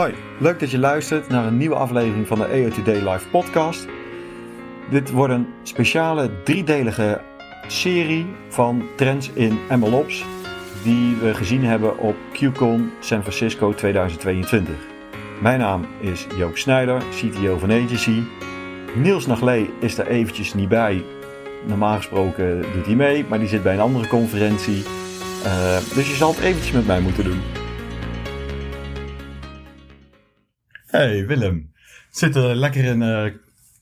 Hoi, leuk dat je luistert naar een nieuwe aflevering van de Today Live podcast. Dit wordt een speciale driedelige serie van trends in MLOps die we gezien hebben op QCon San Francisco 2022. Mijn naam is Joop Snijder, CTO van Agency. Niels Naglee is er eventjes niet bij. Normaal gesproken doet hij mee, maar die zit bij een andere conferentie. Uh, dus je zal het eventjes met mij moeten doen. Hey Willem, zitten lekker in uh,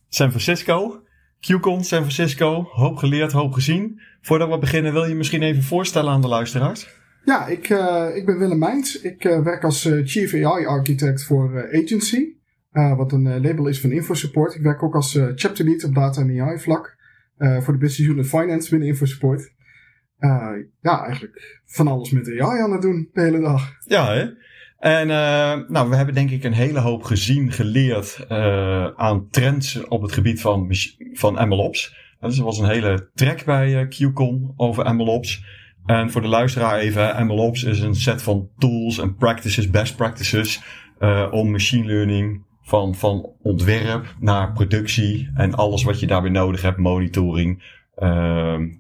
San Francisco. QCon San Francisco, hoop geleerd, hoop gezien. Voordat we beginnen wil je misschien even voorstellen aan de luisteraars? Ja, ik, uh, ik ben Willem Meijns. Ik uh, werk als Chief AI Architect voor Agency. wat een label is van InfoSupport. Ik werk ook als Chapter Lead op Data en AI vlak. voor de Business Unit Finance binnen InfoSupport. ja, eigenlijk van alles met AI aan het doen de hele dag. Ja, hè? En uh, nou, we hebben denk ik een hele hoop gezien, geleerd uh, aan trends op het gebied van, van MLOps. Dus er was een hele track bij uh, QCon over MLOps. En voor de luisteraar even, MLOps is een set van tools en practices, best practices, om machine learning van, van ontwerp naar productie en alles wat je daarbij nodig hebt, monitoring.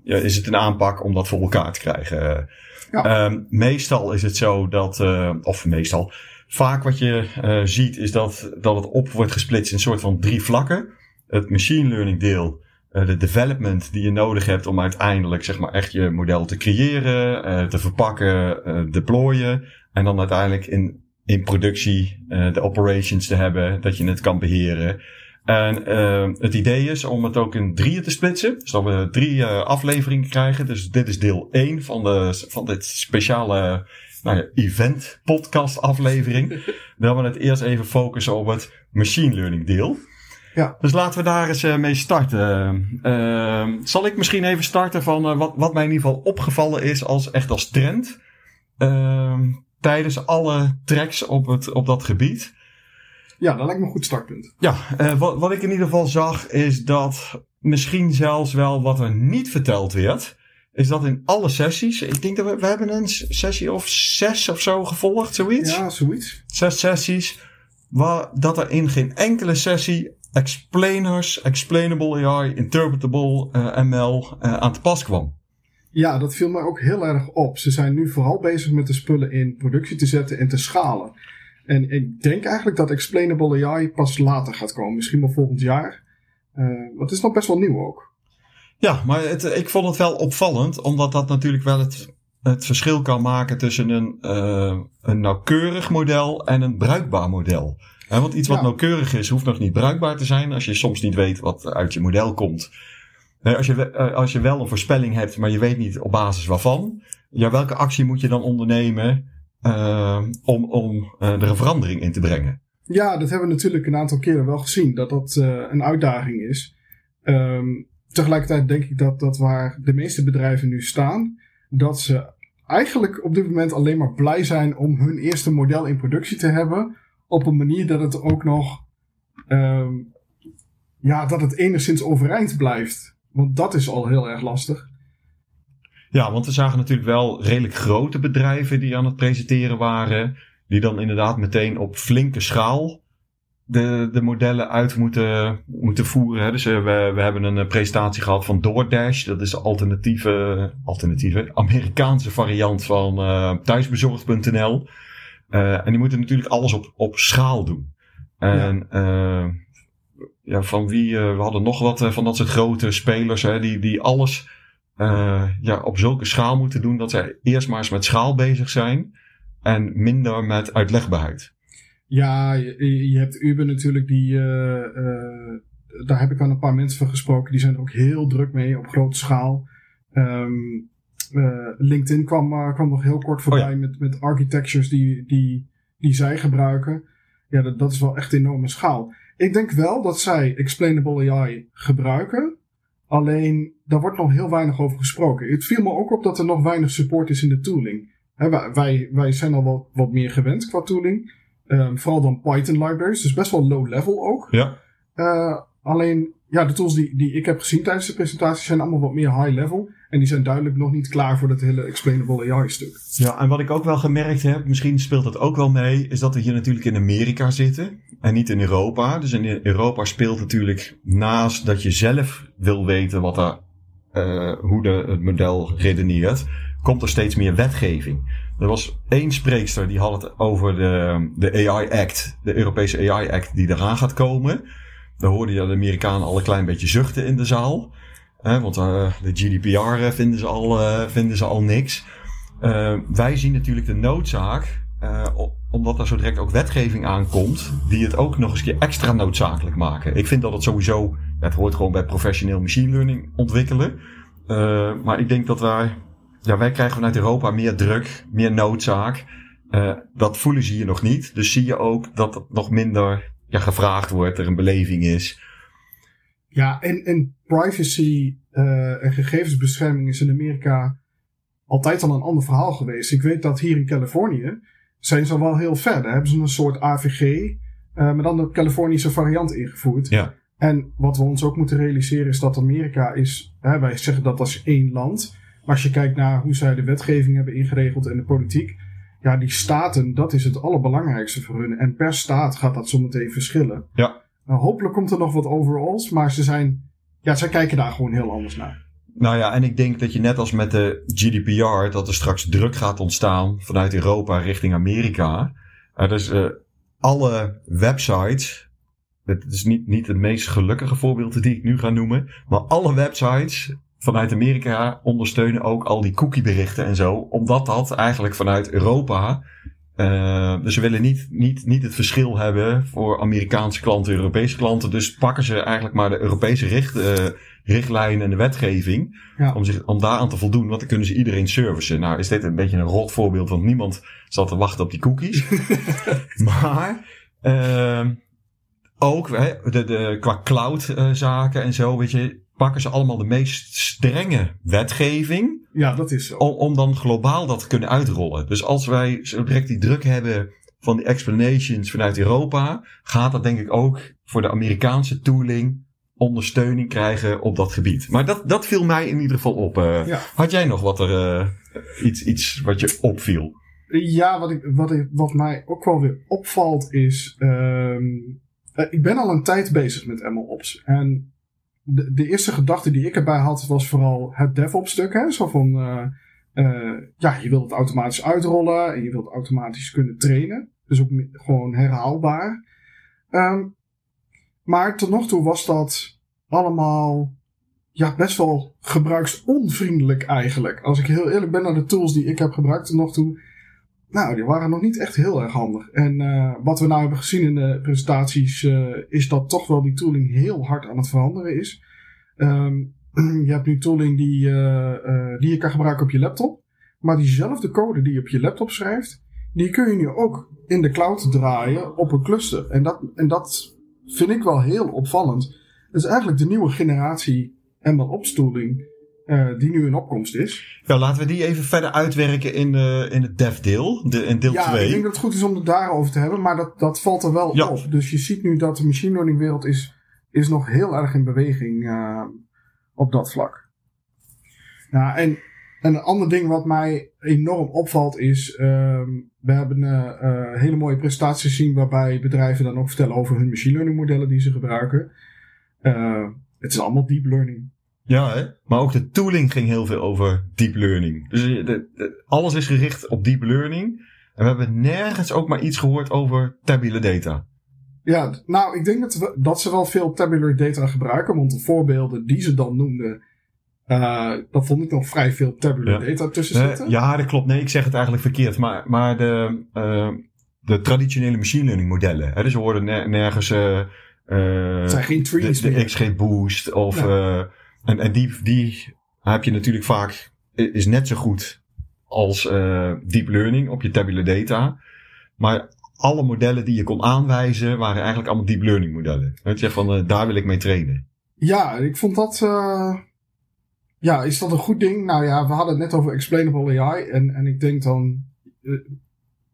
ja, is het een aanpak om dat voor elkaar te krijgen. Um, meestal is het zo dat, uh, of meestal, vaak wat je uh, ziet is dat, dat het op wordt gesplitst in een soort van drie vlakken. Het machine learning deel, uh, de development die je nodig hebt om uiteindelijk zeg maar echt je model te creëren, te verpakken, deployen en dan uiteindelijk in, in productie de operations te hebben, dat je het kan beheren. En uh, het idee is om het ook in drieën te splitsen. Dus dat we drie uh, afleveringen krijgen. Dus dit is deel 1 van, de, van dit speciale nou ja, event podcast aflevering. Dan we het eerst even focussen op het machine learning deel. Ja. Dus laten we daar eens uh, mee starten. Uh, zal ik misschien even starten van wat, wat mij in ieder geval opgevallen is als echt als trend. Ehm, tijdens alle tracks op, het, op dat gebied. Ja, dat lijkt me een goed startpunt. Ja, uh, wat, wat ik in ieder geval zag is dat misschien zelfs wel wat er niet verteld werd, is dat in alle sessies, ik denk dat we, we hebben een sessie of zes of zo gevolgd, zoiets. Ja, zoiets. Zes sessies, waar, dat er in geen enkele sessie explainers, explainable AI, interpretable uh, eh, ML uh, eh, aan te pas kwam. Ja, dat viel mij ook heel erg op. Ze zijn nu vooral bezig met de spullen in productie te zetten en te schalen. En ik denk eigenlijk dat Explainable AI pas later gaat komen. Misschien wel volgend jaar. Uh, het is nog best wel nieuw ook. Ja, maar het, ik vond het wel opvallend. Omdat dat natuurlijk wel het, het verschil kan maken tussen een, uh, een nauwkeurig model en een bruikbaar model. want iets wat nauwkeurig is, hoeft nog niet bruikbaar te zijn. Als je soms niet weet wat uit je model komt. Als je, eh, als je wel een voorspelling hebt, maar je weet niet op basis waarvan. Ja, welke actie moet je dan ondernemen om, om uh, er een verandering in te brengen. Ja, dat hebben we natuurlijk een aantal keren wel gezien, dat dat uh, een uitdaging is. Um, tegelijkertijd denk ik dat, dat waar de meeste bedrijven nu staan, dat ze eigenlijk op dit moment alleen maar blij zijn om hun eerste model in productie te hebben. Op een manier dat het ook nog, um, ja, dat het enigszins overeind blijft. Want dat is al heel erg lastig. Ja, want we zagen natuurlijk wel redelijk grote bedrijven die aan het presenteren waren. Die dan inderdaad meteen op flinke schaal de, de modellen uit moeten, moeten voeren. Hè. Dus uh, we, we hebben een eh, presentatie gehad van DoorDash. Dat is de alternatieve, alternatieve Amerikaanse variant van uh, thuisbezorgd.nl. Uh, en die moeten natuurlijk alles op, op schaal doen. En ja. ja van wie, we hadden nog wat van dat soort grote spelers hè, die, die alles uh, ja, op zulke schaal moeten doen dat zij eerst maar eens met schaal bezig zijn en minder met uitlegbaarheid. Ja, je, je hebt Uber natuurlijk, die, uh, uh, daar heb ik aan een paar mensen van gesproken, die zijn er ook heel druk mee op grote schaal. Um, LinkedIn kwam, kwam nog heel kort voorbij oh met, met architectures die, die, die zij gebruiken. Ja, dat, dat is wel echt enorme schaal. Ik denk wel dat zij explainable AI gebruiken. Alleen, daar wordt nog heel weinig over gesproken. Het viel me ook op dat er nog weinig support is in de tooling. wij, wij zijn al wat, wat meer gewend qua tooling. Ehm, vooral dan Python libraries, dus best wel low level ook. Ja. Uh, alleen, ja, de tools die, die ik heb gezien tijdens de presentatie zijn allemaal wat meer high level. En die zijn duidelijk nog niet klaar voor dat hele explainable AI stuk. Ja, en wat ik ook wel gemerkt heb, misschien speelt dat ook wel mee, is dat we hier natuurlijk in Amerika zitten en niet in Europa. Dus in Europa speelt natuurlijk naast dat je zelf wil weten wat er, uh, hoe de, het model redeneert, komt er steeds meer wetgeving. Er was één spreekster die had het over de, de AI Act, de Europese AI Act die eraan gaat komen. Daar hoorde je de Amerikanen al een klein beetje zuchten in de zaal. Want uh, de GDPR eh, vinden ze al, uh, vinden ze al niks. Wij zien natuurlijk de noodzaak, omdat er zo direct ook wetgeving aankomt, die het ook nog eens keer extra noodzakelijk maken. Ik vind dat het sowieso, het hoort gewoon bij professioneel machine learning ontwikkelen. maar ik denk dat wij, ja, wij krijgen vanuit Europa meer druk, meer noodzaak. dat voelen ze hier nog niet. Dus zie je ook dat het nog minder ja, gevraagd wordt, er een beleving is. Ja, en, en privacy uh, en gegevensbescherming is in Amerika altijd al een ander verhaal geweest. Ik weet dat hier in Californië zijn ze al wel heel ver. Daar hebben ze een soort AVG, uh, eh, maar dan de Californische variant ingevoerd. Ja. En wat we ons ook moeten realiseren is dat Amerika is, hè, wij zeggen dat als één land. Maar als je kijkt naar hoe zij de wetgeving hebben ingeregeld en de politiek, ja, die staten, dat is het allerbelangrijkste voor hun. En per staat gaat dat zometeen verschillen. Ja. Nou, hopelijk komt er nog wat overalls, maar ze zijn, ja, zij kijken daar gewoon heel anders naar. Nou ja, en ik denk dat je net als met de GDPR, dat er straks druk gaat ontstaan vanuit Europa richting Amerika. Uh, dus uh, alle websites, het is niet, niet het meest gelukkige voorbeeld die ik nu ga noemen, maar alle websites vanuit Amerika ondersteunen ook al die cookieberichten en zo. Omdat dat eigenlijk vanuit Europa. Uh, dus ze willen niet, niet, niet het verschil hebben voor Amerikaanse klanten, Europese klanten. Dus pakken ze eigenlijk maar de Europese richt, uh, richtlijnen en de wetgeving. Ja. Om, zich, om daaraan te voldoen, want dan kunnen ze iedereen servicen. Nou is dit een beetje een rot voorbeeld, want niemand zat te wachten op die cookies. maar uh, ook hè, de, de, qua cloud uh, zaken en zo, weet je pakken ze allemaal de meest strenge wetgeving. Ja, dat is zo. Om, om dan globaal dat te kunnen uitrollen. Dus als wij zo direct die druk hebben van die explanations vanuit Europa, gaat dat denk ik ook voor de Amerikaanse tooling ondersteuning krijgen op dat gebied. Maar dat, dat viel mij in ieder geval op. Uh, ja. Had jij nog wat er uh, iets, iets wat je opviel? Ja, wat, ik, wat, ik, wat mij ook wel weer opvalt is. Um, ik ben al een tijd bezig met MLOps. En de, eerste gedachte die ik erbij had was vooral het DevOps stuk. Zo van, uh, uh, ja, je wilt het automatisch uitrollen en je wilt automatisch kunnen trainen. Dus ook gewoon herhaalbaar. Um, maar tot nog toe was dat allemaal ja, best wel gebruiksonvriendelijk eigenlijk. Als ik heel eerlijk ben naar de tools die ik heb gebruikt tot nog toe. Nou, die waren nog niet echt heel erg handig. En uh, wat we nou hebben gezien in de presentaties, uh, is dat toch wel die tooling heel hard aan het veranderen is. Um, je hebt nu tooling die, uh, die je kan gebruiken op je laptop. Maar diezelfde code die je op je laptop schrijft, die kun je nu ook in de cloud draaien op een cluster. En dat, en dat vind ik wel heel opvallend. Het is eigenlijk de nieuwe generatie MLOps tooling uh, die nu in opkomst is. Ja, laten we die even verder uitwerken in, in het dev-deel, de, in deel 2. Ja, ik denk dat het goed is om het daarover te hebben, maar dat, dat valt er wel ja. op. Dus je ziet nu dat de machine learning wereld is, is nog heel erg in beweging uh, op dat vlak. Ja, en, en een ander ding wat mij enorm opvalt is, um, we hebben een hele mooie presentaties gezien waarbij bedrijven dan ook vertellen over hun machine learning modellen die ze gebruiken. het is allemaal deep learning. Ja, hè? maar ook de tooling ging heel veel over deep learning. Dus de, de, alles is gericht op deep learning. En we hebben nergens ook maar iets gehoord over tabular data. Ja, nou, ik denk dat, we, dat ze wel veel tabular data gebruiken. Want de voorbeelden die ze dan noemden, uh, daar vond ik nog vrij veel tabular data tussen zitten. ja, dat klopt. Nee, ik zeg het eigenlijk verkeerd. Maar, maar de, uh, de traditionele machine learning modellen. Hè, dus we hoorden nergens... Uh, het zijn geen trees de, de XG-boost of... Ja. En, en die, die heb je natuurlijk vaak, is net zo goed als uh, deep learning op je tabular data. Maar alle modellen die je kon aanwijzen, waren eigenlijk allemaal deep learning modellen. Dat je van, uh, daar wil ik mee trainen. Ja, ik vond dat... Uh, ja, is dat een goed ding? Nou ja, we hadden het net over explainable AI. En, en ik denk dan...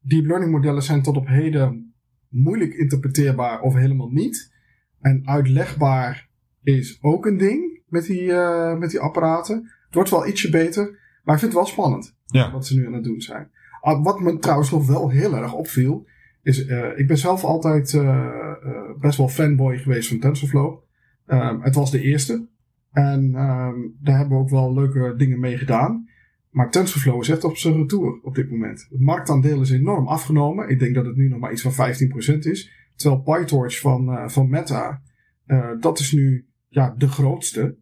Deep learning modellen zijn tot op heden moeilijk interpreteerbaar of helemaal niet. En uitlegbaar is ook een ding met die, uh, met die apparaten. Het wordt wel ietsje beter, maar ik vind het wel spannend ja. wat ze nu aan het doen zijn. Ah, wat me trouwens nog wel heel erg opviel, is uh, ik ben zelf altijd uh, best wel fanboy geweest van TensorFlow. Um, het was de eerste. En um, daar hebben we ook wel leuke dingen mee gedaan. Maar TensorFlow is echt op zijn retour op dit moment. Het marktaandeel is enorm afgenomen. Ik denk dat het nu nog maar iets van 15% is. Terwijl PyTorch van, uh, van Meta, uh, dat is nu ja, de grootste.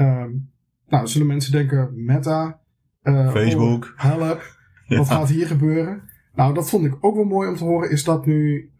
Um, nou, zullen mensen denken, Meta, uh, Facebook, oh, help, wat gaat hier gebeuren? Nou, dat vond ik ook wel mooi om te horen, is dat nu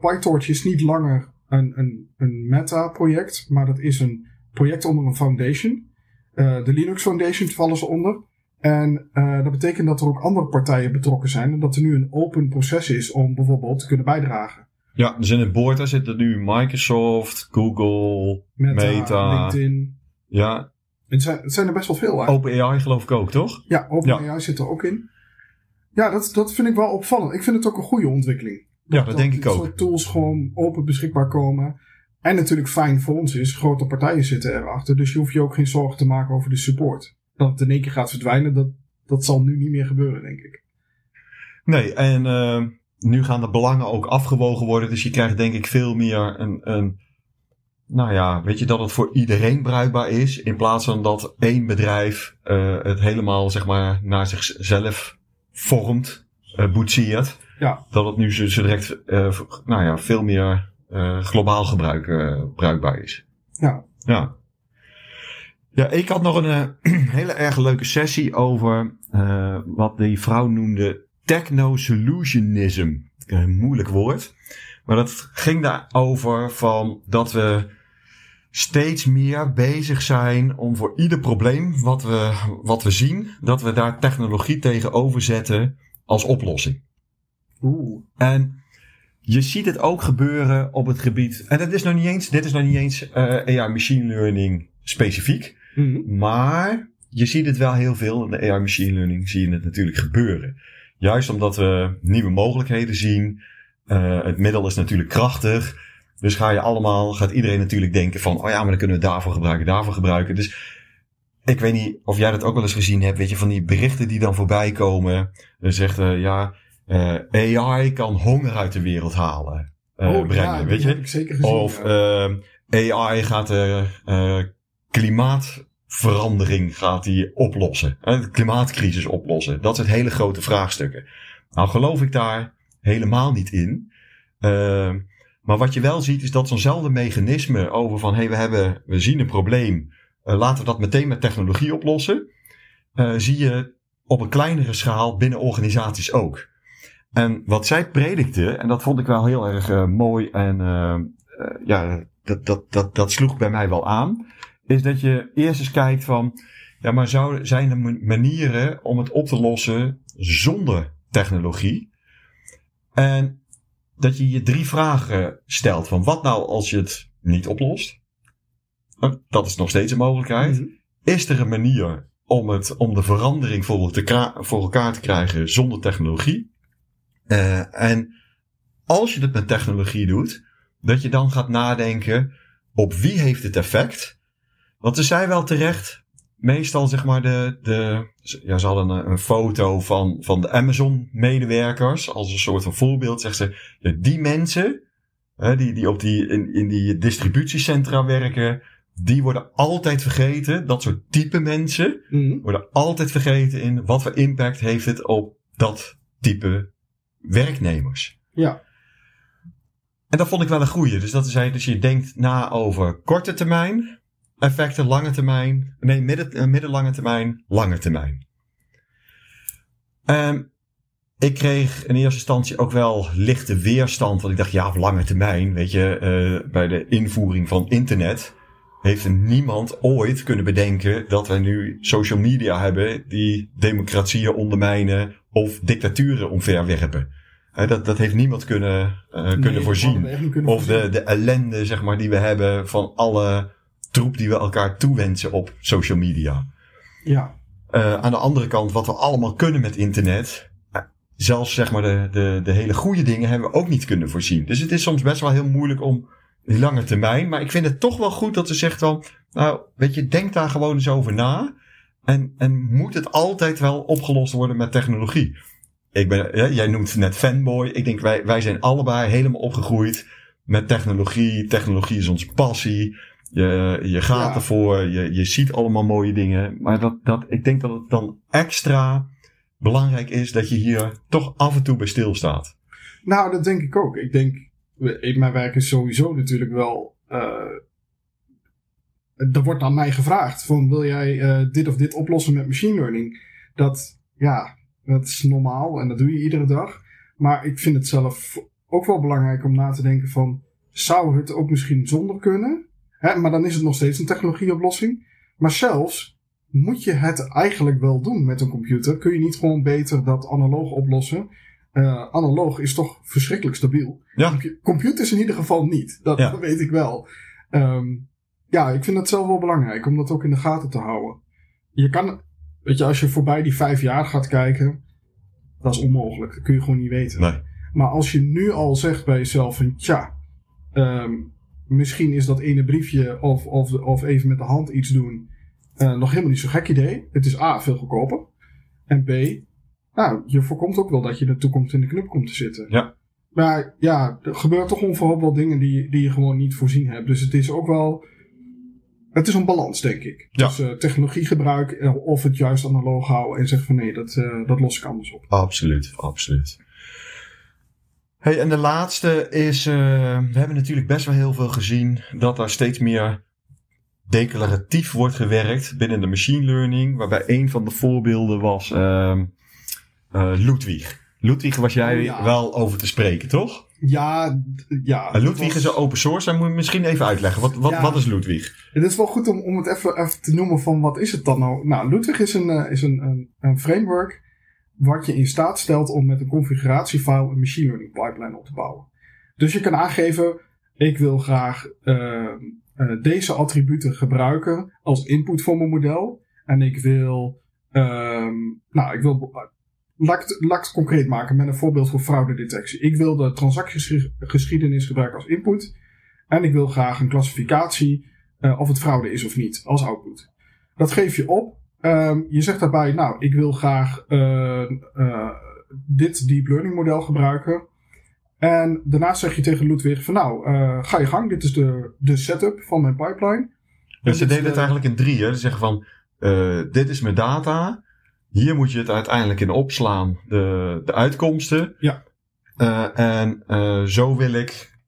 PyTorch is niet langer een, een, een Meta-project, maar dat is een project onder een foundation. de Linux Foundation vallen ze onder. En uh, dat betekent dat er ook andere partijen betrokken zijn. En dat er nu een open proces is om bijvoorbeeld te kunnen bijdragen. Ja, dus in het board daar zitten nu Microsoft, Google, Meta, Meta LinkedIn. Ja. Het zijn, het zijn er best wel veel eigenlijk. OpenAI geloof ik ook, toch? Ja, OpenAI ja. zit er ook in. Ja, dat, dat vind ik wel opvallend. Ik vind het ook een goede ontwikkeling. Dat, ja, dat, denk ik ook. Dat soort tools gewoon open beschikbaar komen. En natuurlijk fijn voor ons is, grote partijen zitten erachter. Dus je hoeft je ook geen zorgen te maken over de support dat het in één keer gaat verdwijnen, dat, dat zal nu niet meer gebeuren, denk ik. Nee, en uh, nu gaan de belangen ook afgewogen worden. Dus je krijgt denk ik veel meer een, een. Nou ja, weet je dat het voor iedereen bruikbaar is. In plaats van dat één bedrijf uh, het helemaal zeg maar naar zichzelf vormt, uh, boetseert. Ja. Dat het nu zo, zo direct uh, nou ja, veel meer globaal gebruik, bruikbaar is. Ja. Ja. Ja, ik had nog een hele erg leuke sessie over wat die vrouw noemde techno-solutionism. Een moeilijk woord. Maar dat ging daarover van dat we steeds meer bezig zijn om voor ieder probleem wat we, wat we zien, dat we daar technologie tegenover zetten als oplossing. Oeh. En je ziet het ook gebeuren op het gebied. En dat is nog niet eens, dit is nog niet eens uh, AI machine learning specifiek. Mm -hmm. Maar je ziet het wel heel veel. In de AI machine learning zie je het natuurlijk gebeuren. Juist omdat we nieuwe mogelijkheden zien. Uh, het middel is natuurlijk krachtig. Dus ga je allemaal, gaat iedereen natuurlijk denken van, oh ja, maar dan kunnen we daarvoor gebruiken, daarvoor gebruiken. Dus ik weet niet of jij dat ook wel eens gezien hebt, weet je, van die berichten die dan voorbij komen. Dan zegt uh, ja, uh, AI kan honger uit de wereld halen. Oh, brengen, ja, weet je? Heb ik zeker gezien, of. AI gaat uh, klimaatverandering gaat die oplossen. De klimaatcrisis oplossen. Dat zijn hele grote vraagstukken. Nou geloof ik daar helemaal niet in. Uh, maar wat je wel ziet is dat zo'nzelfde mechanisme over van hey, we hebben, we zien een probleem. Uh, laten we dat meteen met technologie oplossen. Uh, zie je op een kleinere schaal binnen organisaties ook. En wat zij predikte, en dat vond ik wel heel erg uh, mooi en ja, dat, dat, dat, dat sloeg bij mij wel aan is dat je eerst eens kijkt van, ja, maar zou, zijn er manieren om het op te lossen zonder technologie? En dat je je drie vragen stelt van, wat nou als je het niet oplost? Dat is nog steeds een mogelijkheid. Mm -hmm. Is er een manier om, het, om de verandering voor, te, voor elkaar te krijgen zonder technologie? Uh, en als je het met technologie doet, dat je dan gaat nadenken op wie heeft het effect? Want ze zei wel terecht, meestal zeg maar de, de ja, ze hadden een, een foto van, van de Amazon medewerkers als een soort van voorbeeld. Zegt ze, ja, die mensen, hè, die, die op die, in, in die distributiecentra werken, die worden altijd vergeten. Dat soort type mensen mm -hmm. worden altijd vergeten in wat voor impact heeft het op dat type werknemers. Ja. En dat vond ik wel een goeie. Dus dat zei, dus je denkt na over korte termijn, effecten lange termijn, nee, midden, middellange termijn, lange termijn. Um, ik kreeg in eerste instantie ook wel lichte weerstand, want ik dacht, ja, op lange termijn, weet je, uh, bij de invoering van internet heeft niemand ooit kunnen bedenken dat wij nu social media hebben die democratieën ondermijnen of dictaturen omverwerpen. Hè, dat, dat heeft niemand kunnen, uh, Nee, kunnen voorzien. kunnen Of de, de ellende, zeg maar, die we hebben van alle troep die we elkaar toewensen op social media. Ja, Eh, aan de andere kant, wat we allemaal kunnen met internet. eh, Zelfs zeg maar de, de, de hele goede dingen hebben we ook niet kunnen voorzien. Dus het is soms best wel heel moeilijk om die lange termijn. Maar ik vind het toch wel goed dat ze zegt dan. Nou, weet je, denk daar gewoon eens over na. En, en moet het altijd wel opgelost worden met technologie? Ik ben, ja, jij noemt net fanboy. Ik denk wij, wij zijn allebei helemaal opgegroeid met technologie. Technologie is onze passie. Je, je gaat Ja. ervoor. Je, je ziet allemaal mooie dingen. Maar dat, dat, ik denk dat het dan extra belangrijk is dat je hier toch af en toe bij stilstaat. nou dat denk ik ook. Ik denk, mijn werk is sowieso natuurlijk wel... eh er wordt aan mij gevraagd van wil jij eh, dit of dit oplossen met machine learning? Dat, ja, dat is normaal en dat doe je iedere dag. Maar ik vind het zelf ook wel belangrijk om na te denken van zou het ook misschien zonder kunnen? Hè, maar dan is het nog steeds een technologieoplossing. Maar zelfs moet je het eigenlijk wel doen met een computer. Kun je niet gewoon beter dat analoog oplossen? Eh, analoog is toch verschrikkelijk stabiel. Ja. Compu- computers in ieder geval niet. Dat, Ja. dat weet ik wel. Ehm, ja, ik vind het zelf wel belangrijk om dat ook in de gaten te houden. Je kan, weet je, als je voorbij die vijf jaar gaat kijken, dat is onmogelijk. Dat kun je gewoon niet weten. Nee. Maar als je nu al zegt bij jezelf van, tja, ehm, misschien is dat ene briefje of, of, of even met de hand iets doen eh, nog helemaal niet zo'n gek idee. Het is A, veel goedkoper. En B, nou, je voorkomt ook wel dat je in de toekomst in de knop komt te zitten. Ja. Maar ja, er gebeuren toch onverhoopt wel dingen die, die je gewoon niet voorzien hebt. Dus het is ook wel, het is een balans, denk ik. Ja. Dus eh, technologiegebruik eh, of het juist analoog houden en zeggen van nee, dat, dat los ik anders op. Absoluut, absoluut. Hey, en de laatste is, eh, we hebben natuurlijk best wel heel veel gezien dat er steeds meer declaratief wordt gewerkt binnen de machine learning. Waarbij een van de voorbeelden was ehm eh, Ludwig. Ludwig was jij Oh, ja. wel over te spreken, toch? Ja, ja. En dat Ludwig was- is een open source. Dan moet je misschien even uitleggen. Wat, wat, Ja. wat is Ludwig? Het is wel goed om, om het even, even te noemen van wat is het dan nou? Nou, Ludwig is een, eh, is een, een, een framework wat je in staat stelt om met een configuratiefile een machine learning pipeline op te bouwen. Dus je kan aangeven, ik wil graag eh, eh, deze attributen gebruiken als input voor mijn model. En ik wil, ehm, nou, ik wil, het, laat ik het concreet maken met een voorbeeld voor fraudedetectie. Ik wil de transactiegeschiedenis gebruiken als input. En ik wil graag een klassificatie eh, of het fraude is of niet als output. Dat geef je op. Ehm, je zegt daarbij, nou, ik wil graag eh, eh, dit deep learning model gebruiken. En daarna zeg je tegen Ludwig van, nou, eh, ga je gang. Dit is de, de setup van mijn pipeline. Dus ze deden het eigenlijk in drie. Hè? Ze zeggen van, dit is mijn data. Hier moet je het uiteindelijk in opslaan, de, de uitkomsten. Ja. En zo wil ik,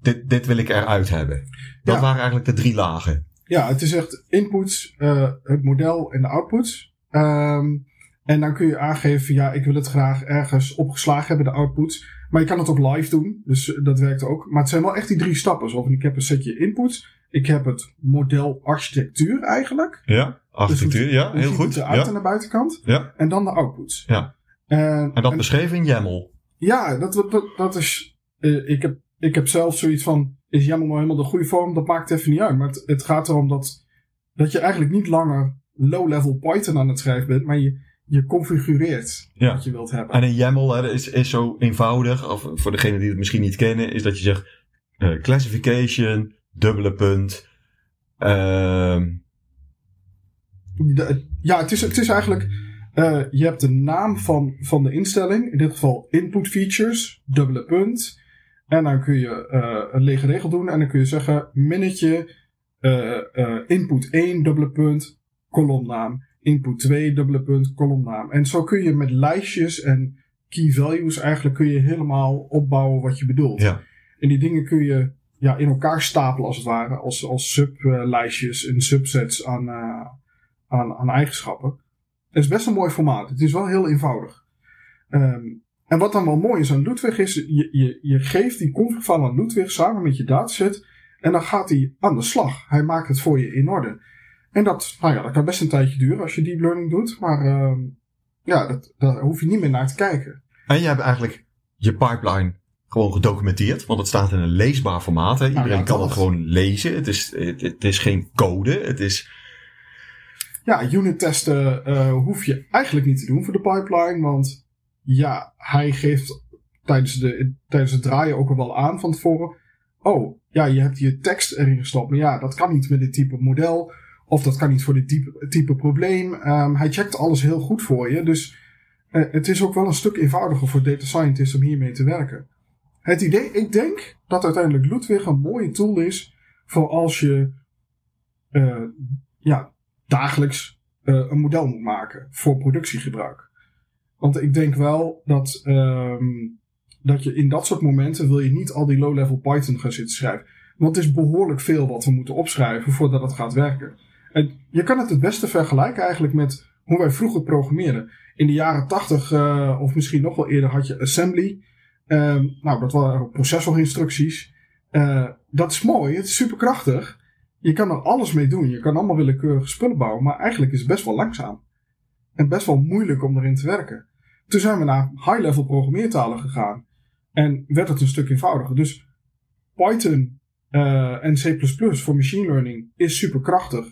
dit, dit wil ik eruit hebben. Dat Ja. waren eigenlijk de drie lagen. Ja, het is echt inputs, eh, het model en de outputs. Ehm, en dan kun je aangeven, ja, ik wil het graag ergens opgeslagen hebben, de outputs. Maar je kan het ook live doen, dus eh, dat werkt ook. Maar het zijn wel echt die drie stappen. Zo ik heb een setje inputs. Ik heb het model architectuur eigenlijk. Ja, architectuur, ja, heel goed. het eruit Ja, aan de buitenkant. ja. En dan de outputs. Ja. En, En dat en- beschreven in YAML. ja, dat, dat, dat is. eh, ik, heb, ik heb zelf zoiets van. Is jammer nou helemaal de goede vorm? Dat maakt even niet uit. Maar het, het gaat erom dat, dat je eigenlijk niet langer low-level Python aan het schrijven bent. Maar je, je configureert Ja. wat je wilt hebben. En in YAML hè, is, is zo eenvoudig, of voor degenen die het misschien niet kennen, is dat je zegt eh, classification, dubbele punt. ehm, De- ja, het is, het is eigenlijk. eh, je hebt de naam van, van de instelling. In dit geval input features, dubbele punt. En dan kun je eh, een lege regel doen. En dan kun je zeggen: minnetje eh, eh, input 1, dubbele punt, kolomnaam. Input 2, dubbele punt, kolomnaam. En zo kun je met lijstjes en key values eigenlijk kun je helemaal opbouwen wat je bedoelt. ja. En die dingen kun je ja, in elkaar stapelen als het ware. Als, als sublijstjes en subsets aan, aan, aan eigenschappen. Het is best een mooi formaat. Het is wel heel eenvoudig. Ehm, en wat dan wel mooi is aan Ludwig is, je, je, je geeft die config file aan Ludwig samen met je dataset. En dan gaat hij aan de slag. Hij maakt het voor je in orde. En dat, nou ja, dat kan best een tijdje duren als je deep learning doet. Maar ehm, ja, dat, daar hoef je niet meer naar te kijken. En je hebt eigenlijk je pipeline gewoon gedocumenteerd. Want het staat in een leesbaar formaat. Hè. Iedereen ja, kan het gewoon lezen. Het is, het, het is geen code. Het is... Ja, unit testen eh, hoef je eigenlijk niet te doen voor de pipeline. Want ja, hij geeft tijdens, de, tijdens het draaien ook al wel aan van tevoren. Oh, ja, je hebt je tekst erin gestopt. Maar ja, dat kan niet met dit type model. Of dat kan niet voor dit type, probleem. Ehm, hij checkt alles heel goed voor je. Dus eh, het is ook wel een stuk eenvoudiger voor data scientists om hiermee te werken. Het idee, ik denk dat uiteindelijk Ludwig een mooie tool is voor als je eh, ja, dagelijks eh, een model moet maken voor productiegebruik. Want ik denk wel dat, ehm, dat je in dat soort momenten wil je niet al die low-level Python gaan zitten schrijven. Want het is behoorlijk veel wat we moeten opschrijven voordat het gaat werken. En je kan het het beste vergelijken eigenlijk met hoe wij vroeger programmeerden. In de jaren 80 uh, of misschien nog wel eerder had je assembly. Um, nou, dat waren processorinstructies. Uh, dat is mooi, het is superkrachtig. Je kan er alles mee doen. Je kan allemaal willekeurige spullen bouwen. Maar eigenlijk is het best wel langzaam. En best wel moeilijk om erin te werken. Toen zijn we naar high-level programmeertalen gegaan. En werd het een stuk eenvoudiger. Dus Python uh, en C++ voor machine learning is superkrachtig.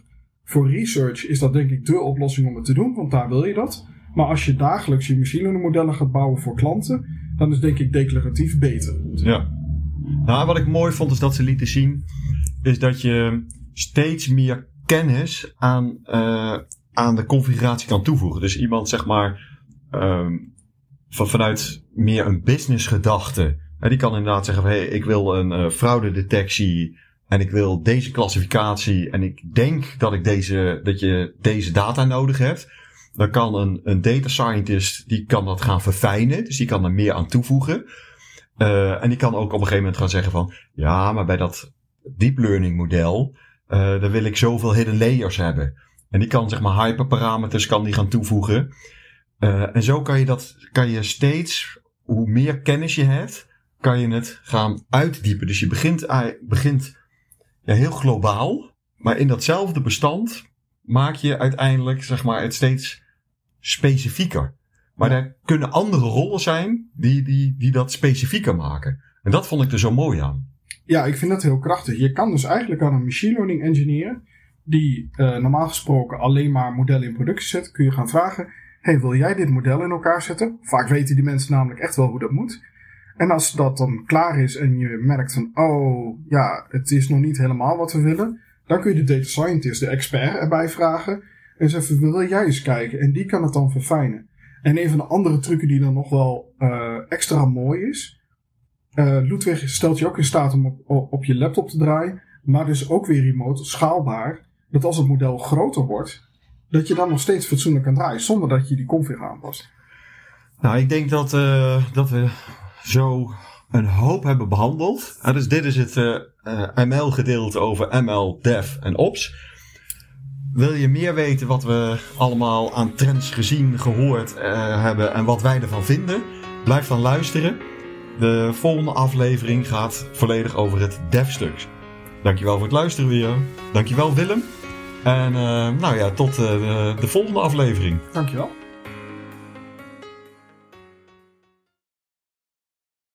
Voor research is dat denk ik de oplossing om het te doen. Want daar wil je dat. Maar als je dagelijks je machine learning modellen gaat bouwen voor klanten. Dan is denk ik declaratief beter. Ja. Nou, wat ik mooi vond is dat ze lieten zien. Is dat je steeds meer kennis aan, uh, aan de configuratie kan toevoegen. Dus iemand zeg maar um, van, vanuit meer een business gedachte. Uh, die kan inderdaad zeggen hey, ik wil een uh, fraudedetectie en ik wil deze klassificatie en ik denk dat ik deze, dat je deze data nodig hebt. Dan kan een, een data scientist, die kan dat gaan verfijnen. Dus die kan er meer aan toevoegen. Uh, en die kan ook op een gegeven moment gaan zeggen van, ja, maar bij dat deep learning model, uh, dan wil ik zoveel hidden layers hebben. En die kan zeg maar hyperparameters kan die gaan toevoegen. Uh, en zo kan je dat, kan je steeds, hoe meer kennis je hebt, kan je het gaan uitdiepen. Dus je begint, begint ja, heel globaal, maar in datzelfde bestand maak je uiteindelijk zeg maar het steeds specifieker. Maar ja. er kunnen andere rollen zijn die, die, die dat specifieker maken. En dat vond ik er zo mooi aan. Ja, ik vind dat heel krachtig. Je kan dus eigenlijk aan een machine learning engineer, die uh, normaal gesproken alleen maar modellen in productie zet, kun je gaan vragen: hey, wil jij dit model in elkaar zetten? Vaak weten die mensen namelijk echt wel hoe dat moet. En als dat dan klaar is en je merkt van, oh ja, het is nog niet helemaal wat we willen, dan kun je de data scientist, de expert, erbij vragen. En zeggen, wil jij eens kijken? En die kan het dan verfijnen. En een van de andere trucken die dan nog wel uh, extra mooi is. Uh, Ludwig stelt je ook in staat om op, op je laptop te draaien. Maar dus ook weer remote, schaalbaar. Dat als het model groter wordt, dat je dan nog steeds fatsoenlijk kan draaien. Zonder dat je die config aanpast. Nou, ik denk dat, uh, dat we zo een hoop hebben behandeld. Dus dit is het uh, ML gedeelte over ML, Dev en Ops. Wil je meer weten wat we allemaal aan trends gezien, gehoord hebben en wat wij ervan vinden? Blijf dan luisteren. De volgende aflevering gaat volledig over het dev-stuk. Dankjewel voor het luisteren weer. Dankjewel Willem. En uh, nou ja, tot de, de volgende aflevering. Dankjewel.